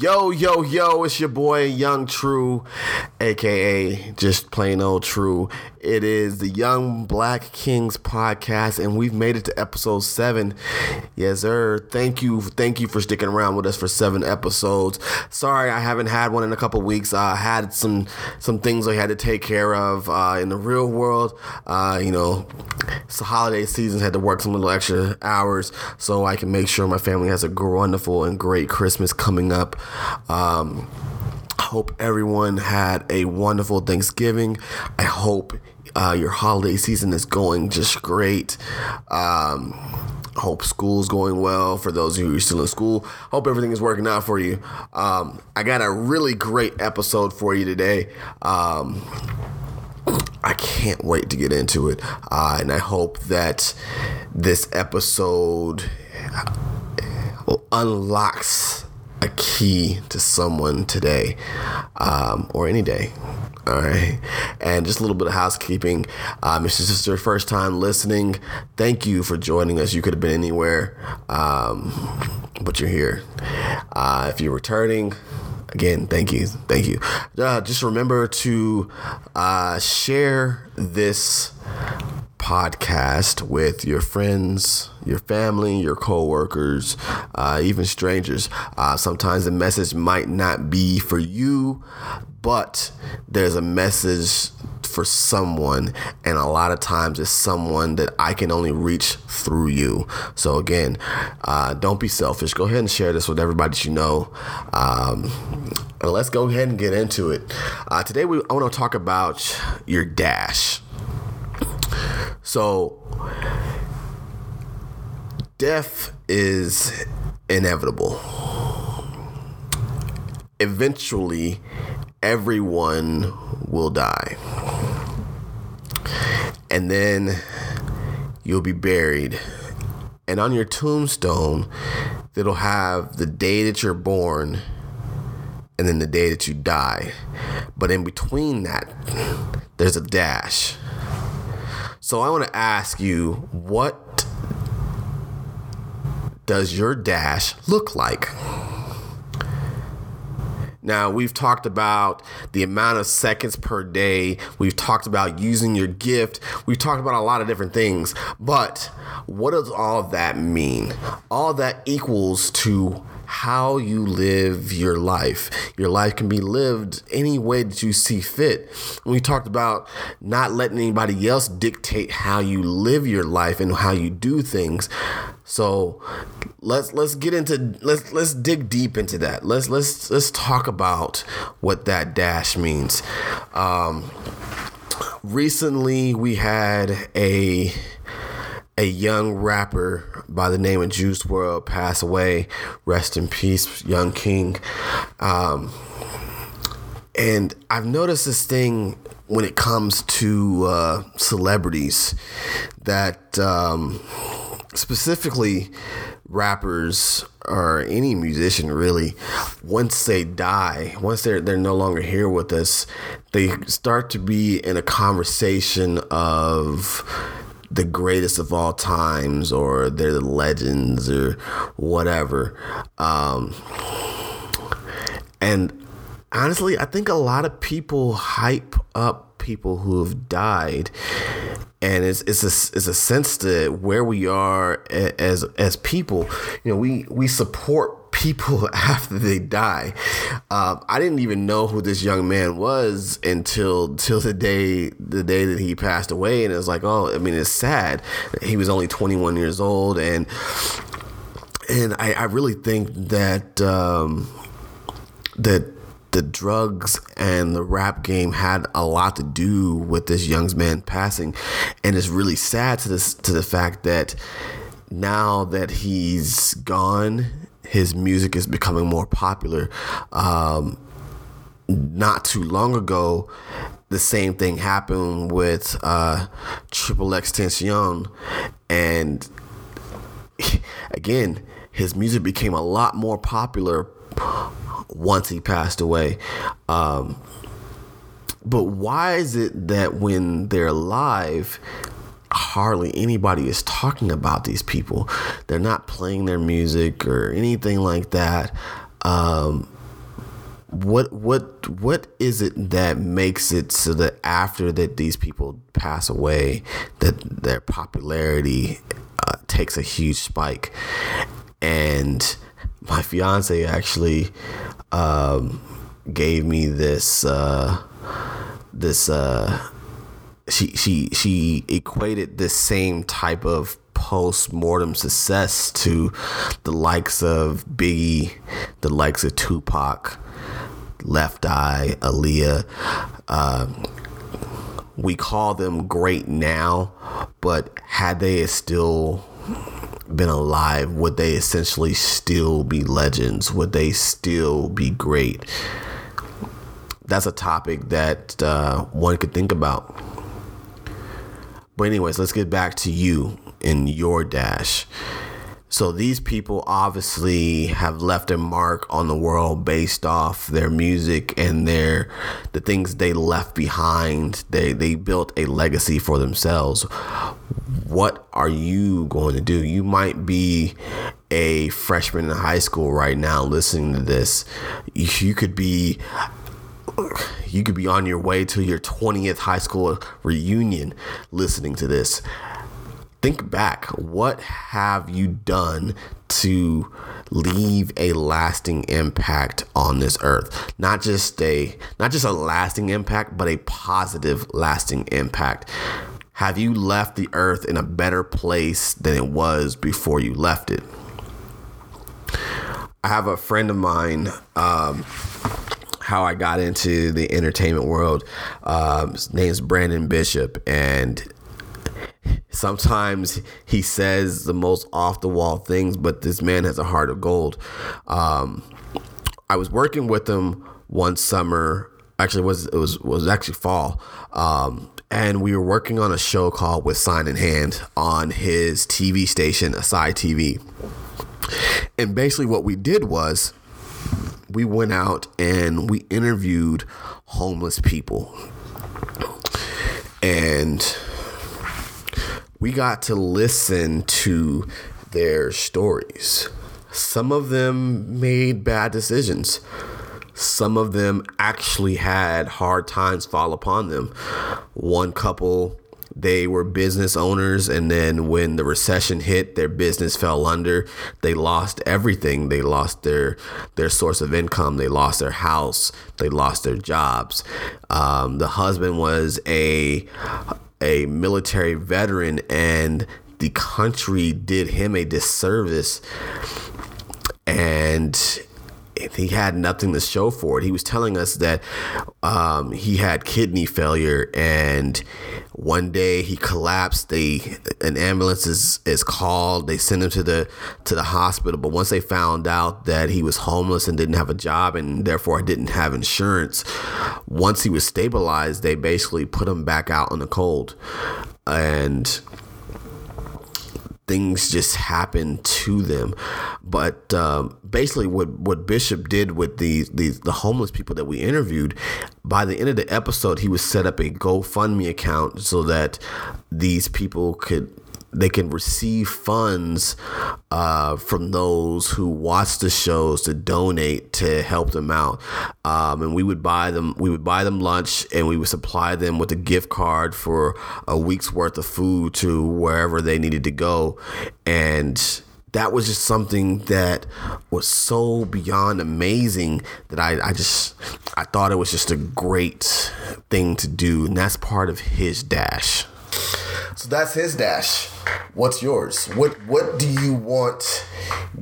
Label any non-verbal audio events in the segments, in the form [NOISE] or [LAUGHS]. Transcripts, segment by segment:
Yo, yo, yo, it's your boy Young True, aka just plain old True. It is the Young Black Kings podcast, and we've made it to episode seven. Yes, sir. Thank you, thank you for sticking around with us for seven episodes. Sorry, I haven't had one in a couple weeks. I had some some things I had to take care of uh, in the real world. Uh, you know, it's the holiday season, had to work some little extra hours so I can make sure my family has a wonderful and great Christmas coming up. Um, I hope everyone had a wonderful Thanksgiving. I hope uh, your holiday season is going just great. Um, hope school's going well for those of you who are still in school. Hope everything is working out for you. Um, I got a really great episode for you today. Um, I can't wait to get into it. Uh, and I hope that this episode unlocks a key to someone today um, or any day. All right. And just a little bit of housekeeping. Um, if this is your first time listening, thank you for joining us. You could have been anywhere, um, but you're here. Uh, if you're returning, again, thank you. Thank you. Uh, just remember to uh, share this podcast with your friends, your family, your coworkers, uh, even strangers. Uh, sometimes the message might not be for you, but there's a message for someone, and a lot of times it's someone that I can only reach through you. So again, uh, don't be selfish. Go ahead and share this with everybody that you know. Um, and let's go ahead and get into it. Uh, today, we I want to talk about your dash. So, death is inevitable. Eventually, everyone will die. And then you'll be buried. And on your tombstone, it'll have the day that you're born and then the day that you die. But in between that, there's a dash. So I want to ask you, what does your dash look like? Now, we've talked about the amount of seconds per day. We've talked about using your gift. We've talked about a lot of different things. But what does all that mean? All that equals to how you live your life. Your life can be lived any way that you see fit. We talked about not letting anybody else dictate how you live your life and how you do things. So let's let's get into let's let's dig deep into that. Let's let's let's talk about what that dash means. Um, recently, we had a a young rapper by the name of Juice WRLD pass away. Rest in peace, Young King. Um, and I've noticed this thing when it comes to uh, celebrities that um, specifically rappers or any musician really once they die once they're they're no longer here with us they start to be in a conversation of the greatest of all times or they're the legends or whatever. Um, and honestly, I think a lot of people hype up people who have died and it's it's a it's a sense to where we are as as people you know we we support people [LAUGHS] after they die. Um, I didn't even know who this young man was until till the day the day that he passed away, and it was like, oh, I mean, it's sad. He was only 21 years old, and and I, I really think that um, that the drugs and the rap game had a lot to do with this young man passing, and it's really sad to this to the fact that now that he's gone his music is becoming more popular. Um, not too long ago, the same thing happened with uh, XXXTentacion, and [LAUGHS] again, his music became a lot more popular once he passed away. Um, but why is it that when they're alive, hardly anybody is talking about these people. They're not playing their music or anything like that. Um, what what what is it that makes it so that after that these people pass away that their popularity uh, takes a huge spike and my fiance actually um, gave me this uh, this uh, she she she equated the same type of post mortem success to the likes of Biggie, the likes of Tupac, Left Eye, Aaliyah. Um, we call them great now, but had they still been alive, would they essentially still be legends? Would they still be great? That's a topic that uh, one could think about. But, anyways, let's get back to you and your dash. So these people obviously have left a mark on the world based off their music and their the things they left behind. They they built a legacy for themselves. What are you going to do? You might be a freshman in high school right now listening to this. You could be [SIGHS] you could be on your way to your 20th high school reunion listening to this. Think back. What have you done to leave a lasting impact on this earth? Not just a not just a lasting impact but a positive lasting impact. Have you left the earth in a better place than it was before you left it? I have a friend of mine um, how I got into the entertainment world. Um, his name's Brandon Bishop, and sometimes he says the most off the wall things, but this man has a heart of gold. Um, I was working with him one summer. Actually, it was it was was actually fall, um, and we were working on a show called With Sign in Hand on his TV station, Asai TV. And basically, what we did was we went out and we interviewed homeless people, and we got to listen to their stories. Some of them made bad decisions. Some of them actually had hard times fall upon them. One couple, they were business owners, and then when the recession hit, their business fell under. They lost everything. They lost their their source of income. They lost their house. They lost their jobs. Um, the husband was a a military veteran and the country did him a disservice and he had nothing to show for it. He was telling us that um, he had kidney failure, and one day he collapsed. They an ambulance is, is called. They send him to the to the hospital. But once they found out that he was homeless and didn't have a job, and therefore didn't have insurance, once he was stabilized, they basically put him back out in the cold, and things just happen to them. But um, basically, what what Bishop did with these these the homeless people that we interviewed, by the end of the episode, he was set up a GoFundMe account so that these people could they can receive funds uh, from those who watch the shows to donate to help them out. Um, and we would buy them we would buy them lunch and we would supply them with a gift card for a week's worth of food to wherever they needed to go. And that was just something that was so beyond amazing that I, I just I thought it was just a great thing to do and that's part of his dash. So that's his dash. What's yours? What what do you want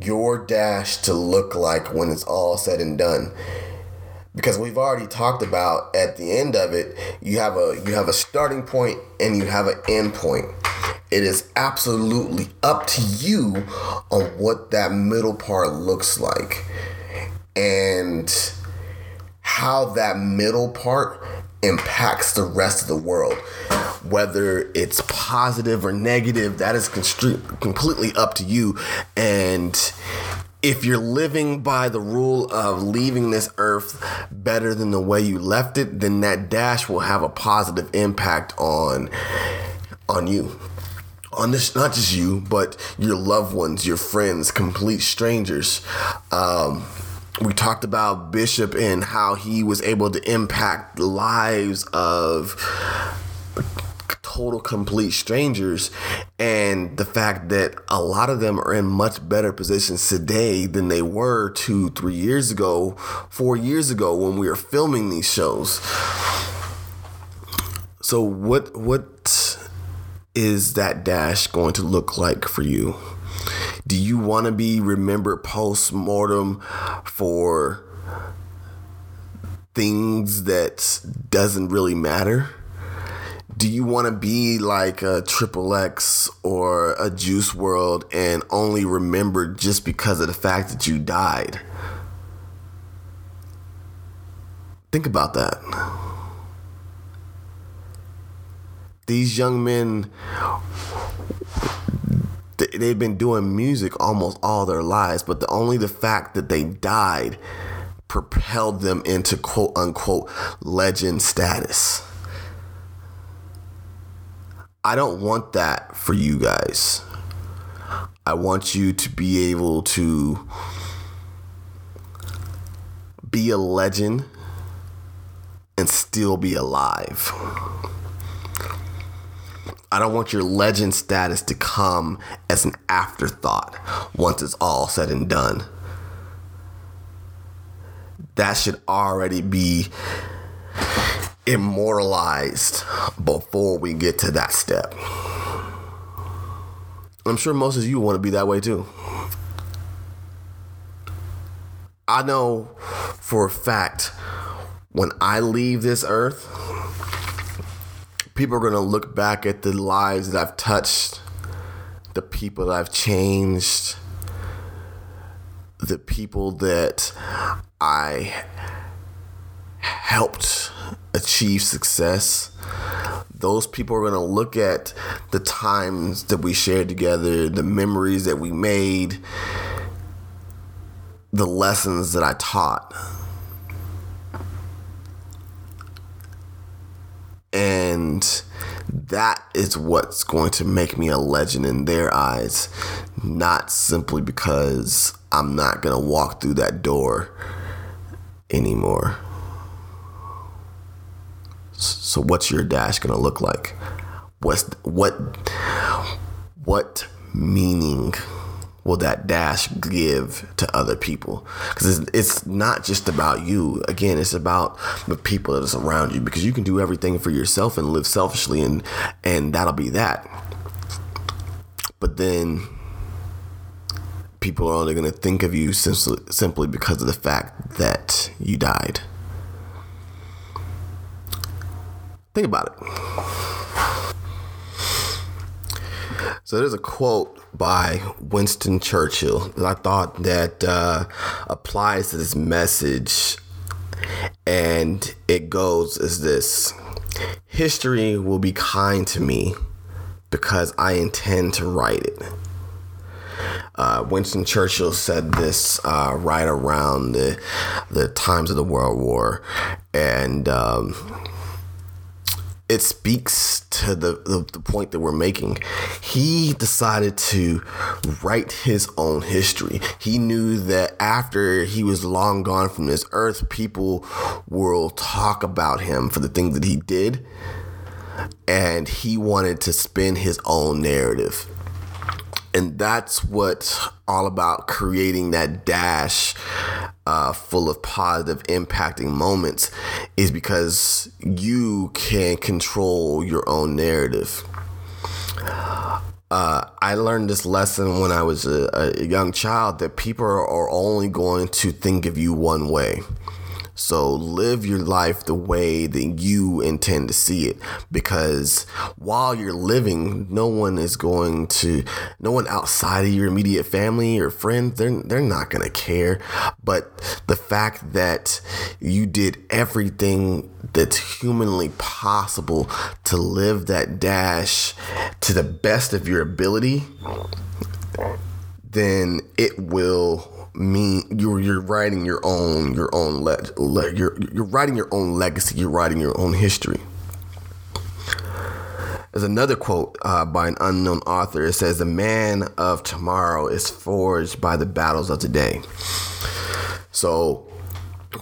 your dash to look like when it's all said and done? Because we've already talked about at the end of it, you have a you have a starting point and you have an end point. It is absolutely up to you on what that middle part looks like. And how that middle part impacts the rest of the world. Whether it's positive or negative, that is constri- completely up to you. And if you're living by the rule of leaving this earth better than the way you left it, then that dash will have a positive impact on on you. On this, not just you, but your loved ones, your friends, complete strangers. Um, we talked about Bishop and how he was able to impact the lives of total complete strangers and the fact that a lot of them are in much better positions today than they were two three years ago four years ago when we were filming these shows. So what what is that dash going to look like for you do you want to be remembered post mortem for things that doesn't really matter? Do you want to be like a Triple X or a Juice WRLD and only remembered just because of the fact that you died? Think about that. These young men they've been doing music almost all their lives, but the only the fact that they died propelled them into quote unquote legend status. I don't want that for you guys. I want you to be able to be a legend and still be alive. I don't want your legend status to come as an afterthought once it's all said and done. That should already be immortalized before we get to that step. I'm sure most of you want to be that way too. I know for a fact when I leave this earth, people are going to look back at the lives that I've touched, the people that I've changed, the people that I helped achieve success. Those people are going to look at the times that we shared together, the memories that we made, the lessons that I taught. And that is what's going to make me a legend in their eyes, not simply because I'm not going to walk through that door anymore. So what's your dash going to look like? What's what what meaning will that dash give to other people? Because it's, it's not just about you. Again, it's about the people that is around you. Because you can do everything for yourself and live selfishly, and and that'll be that. But then people are only going to think of you simply simply because of the fact that you died. Think about it. So there's a quote by Winston Churchill that I thought that uh, applies to this message, and it goes as this: History will be kind to me because I intend to write it. Uh, Winston Churchill said this uh, right around the the times of the World War, and um, it speaks to the, the, the, point that we're making. He decided to write his own history. He knew that after he was long gone from this earth, people will talk about him for the things that he did. And he wanted to spin his own narrative. And that's what all about creating that dash uh, full of positive impacting moments is because you can control your own narrative. Uh, I learned this lesson when I was a, a young child that people are only going to think of you one way. So live your life the way that you intend to see it because while you're living, no one is going to no one outside of your immediate family or friends, they're they're not going to care. But the fact that you did everything that's humanly possible to live that dash to the best of your ability, then it will mean you're you're writing your own your own le-, le- you're you're writing your own legacy. You're writing your own history. There's another quote uh, by an unknown author. It says, "The man of tomorrow is forged by the battles of today." So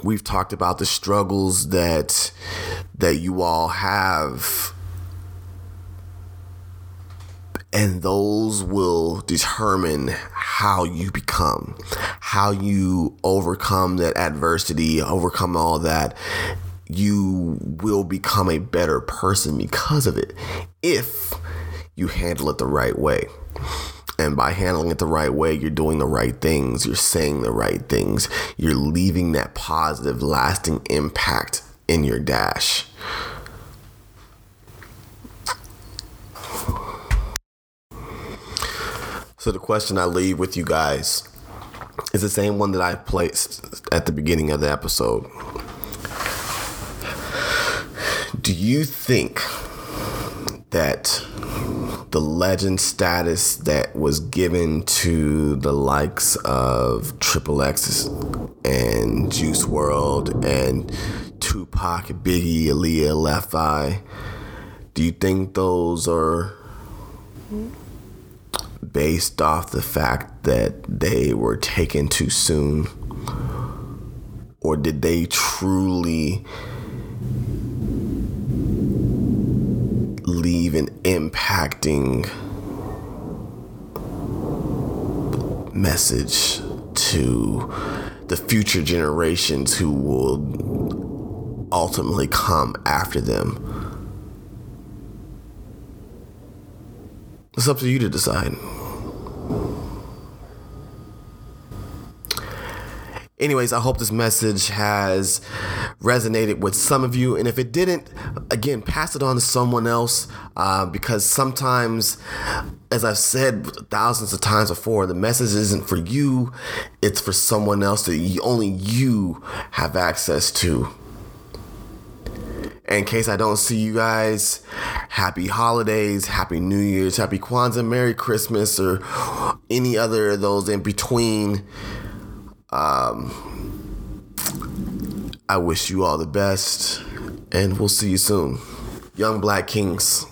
we've talked about the struggles that that you all have and those will determine how you become, how you overcome that adversity, overcome all that. You will become a better person because of it if you handle it the right way. And by handling it the right way, you're doing the right things, you're saying the right things, you're leaving that positive, lasting impact in your dash. So, the question I leave with you guys is the same one that I placed at the beginning of the episode. Do you think that the legend status that was given to the likes of Triple X and Juice WRLD and Tupac, Biggie, Aaliyah, Left Eye, do you think those are based off the fact that they were taken too soon? Or did they truly leave an impacting message to the future generations who will ultimately come after them. It's up to you to decide. Anyways, I hope this message has resonated with some of you. And if it didn't, again, pass it on to someone else uh, because sometimes, as I've said thousands of times before, the message isn't for you, it's for someone else that only you have access to. In case I don't see you guys, happy holidays, happy New Year's, happy Kwanzaa, Merry Christmas, or any other of those in between. Um, I wish you all the best, and we'll see you soon. Young Black Kings.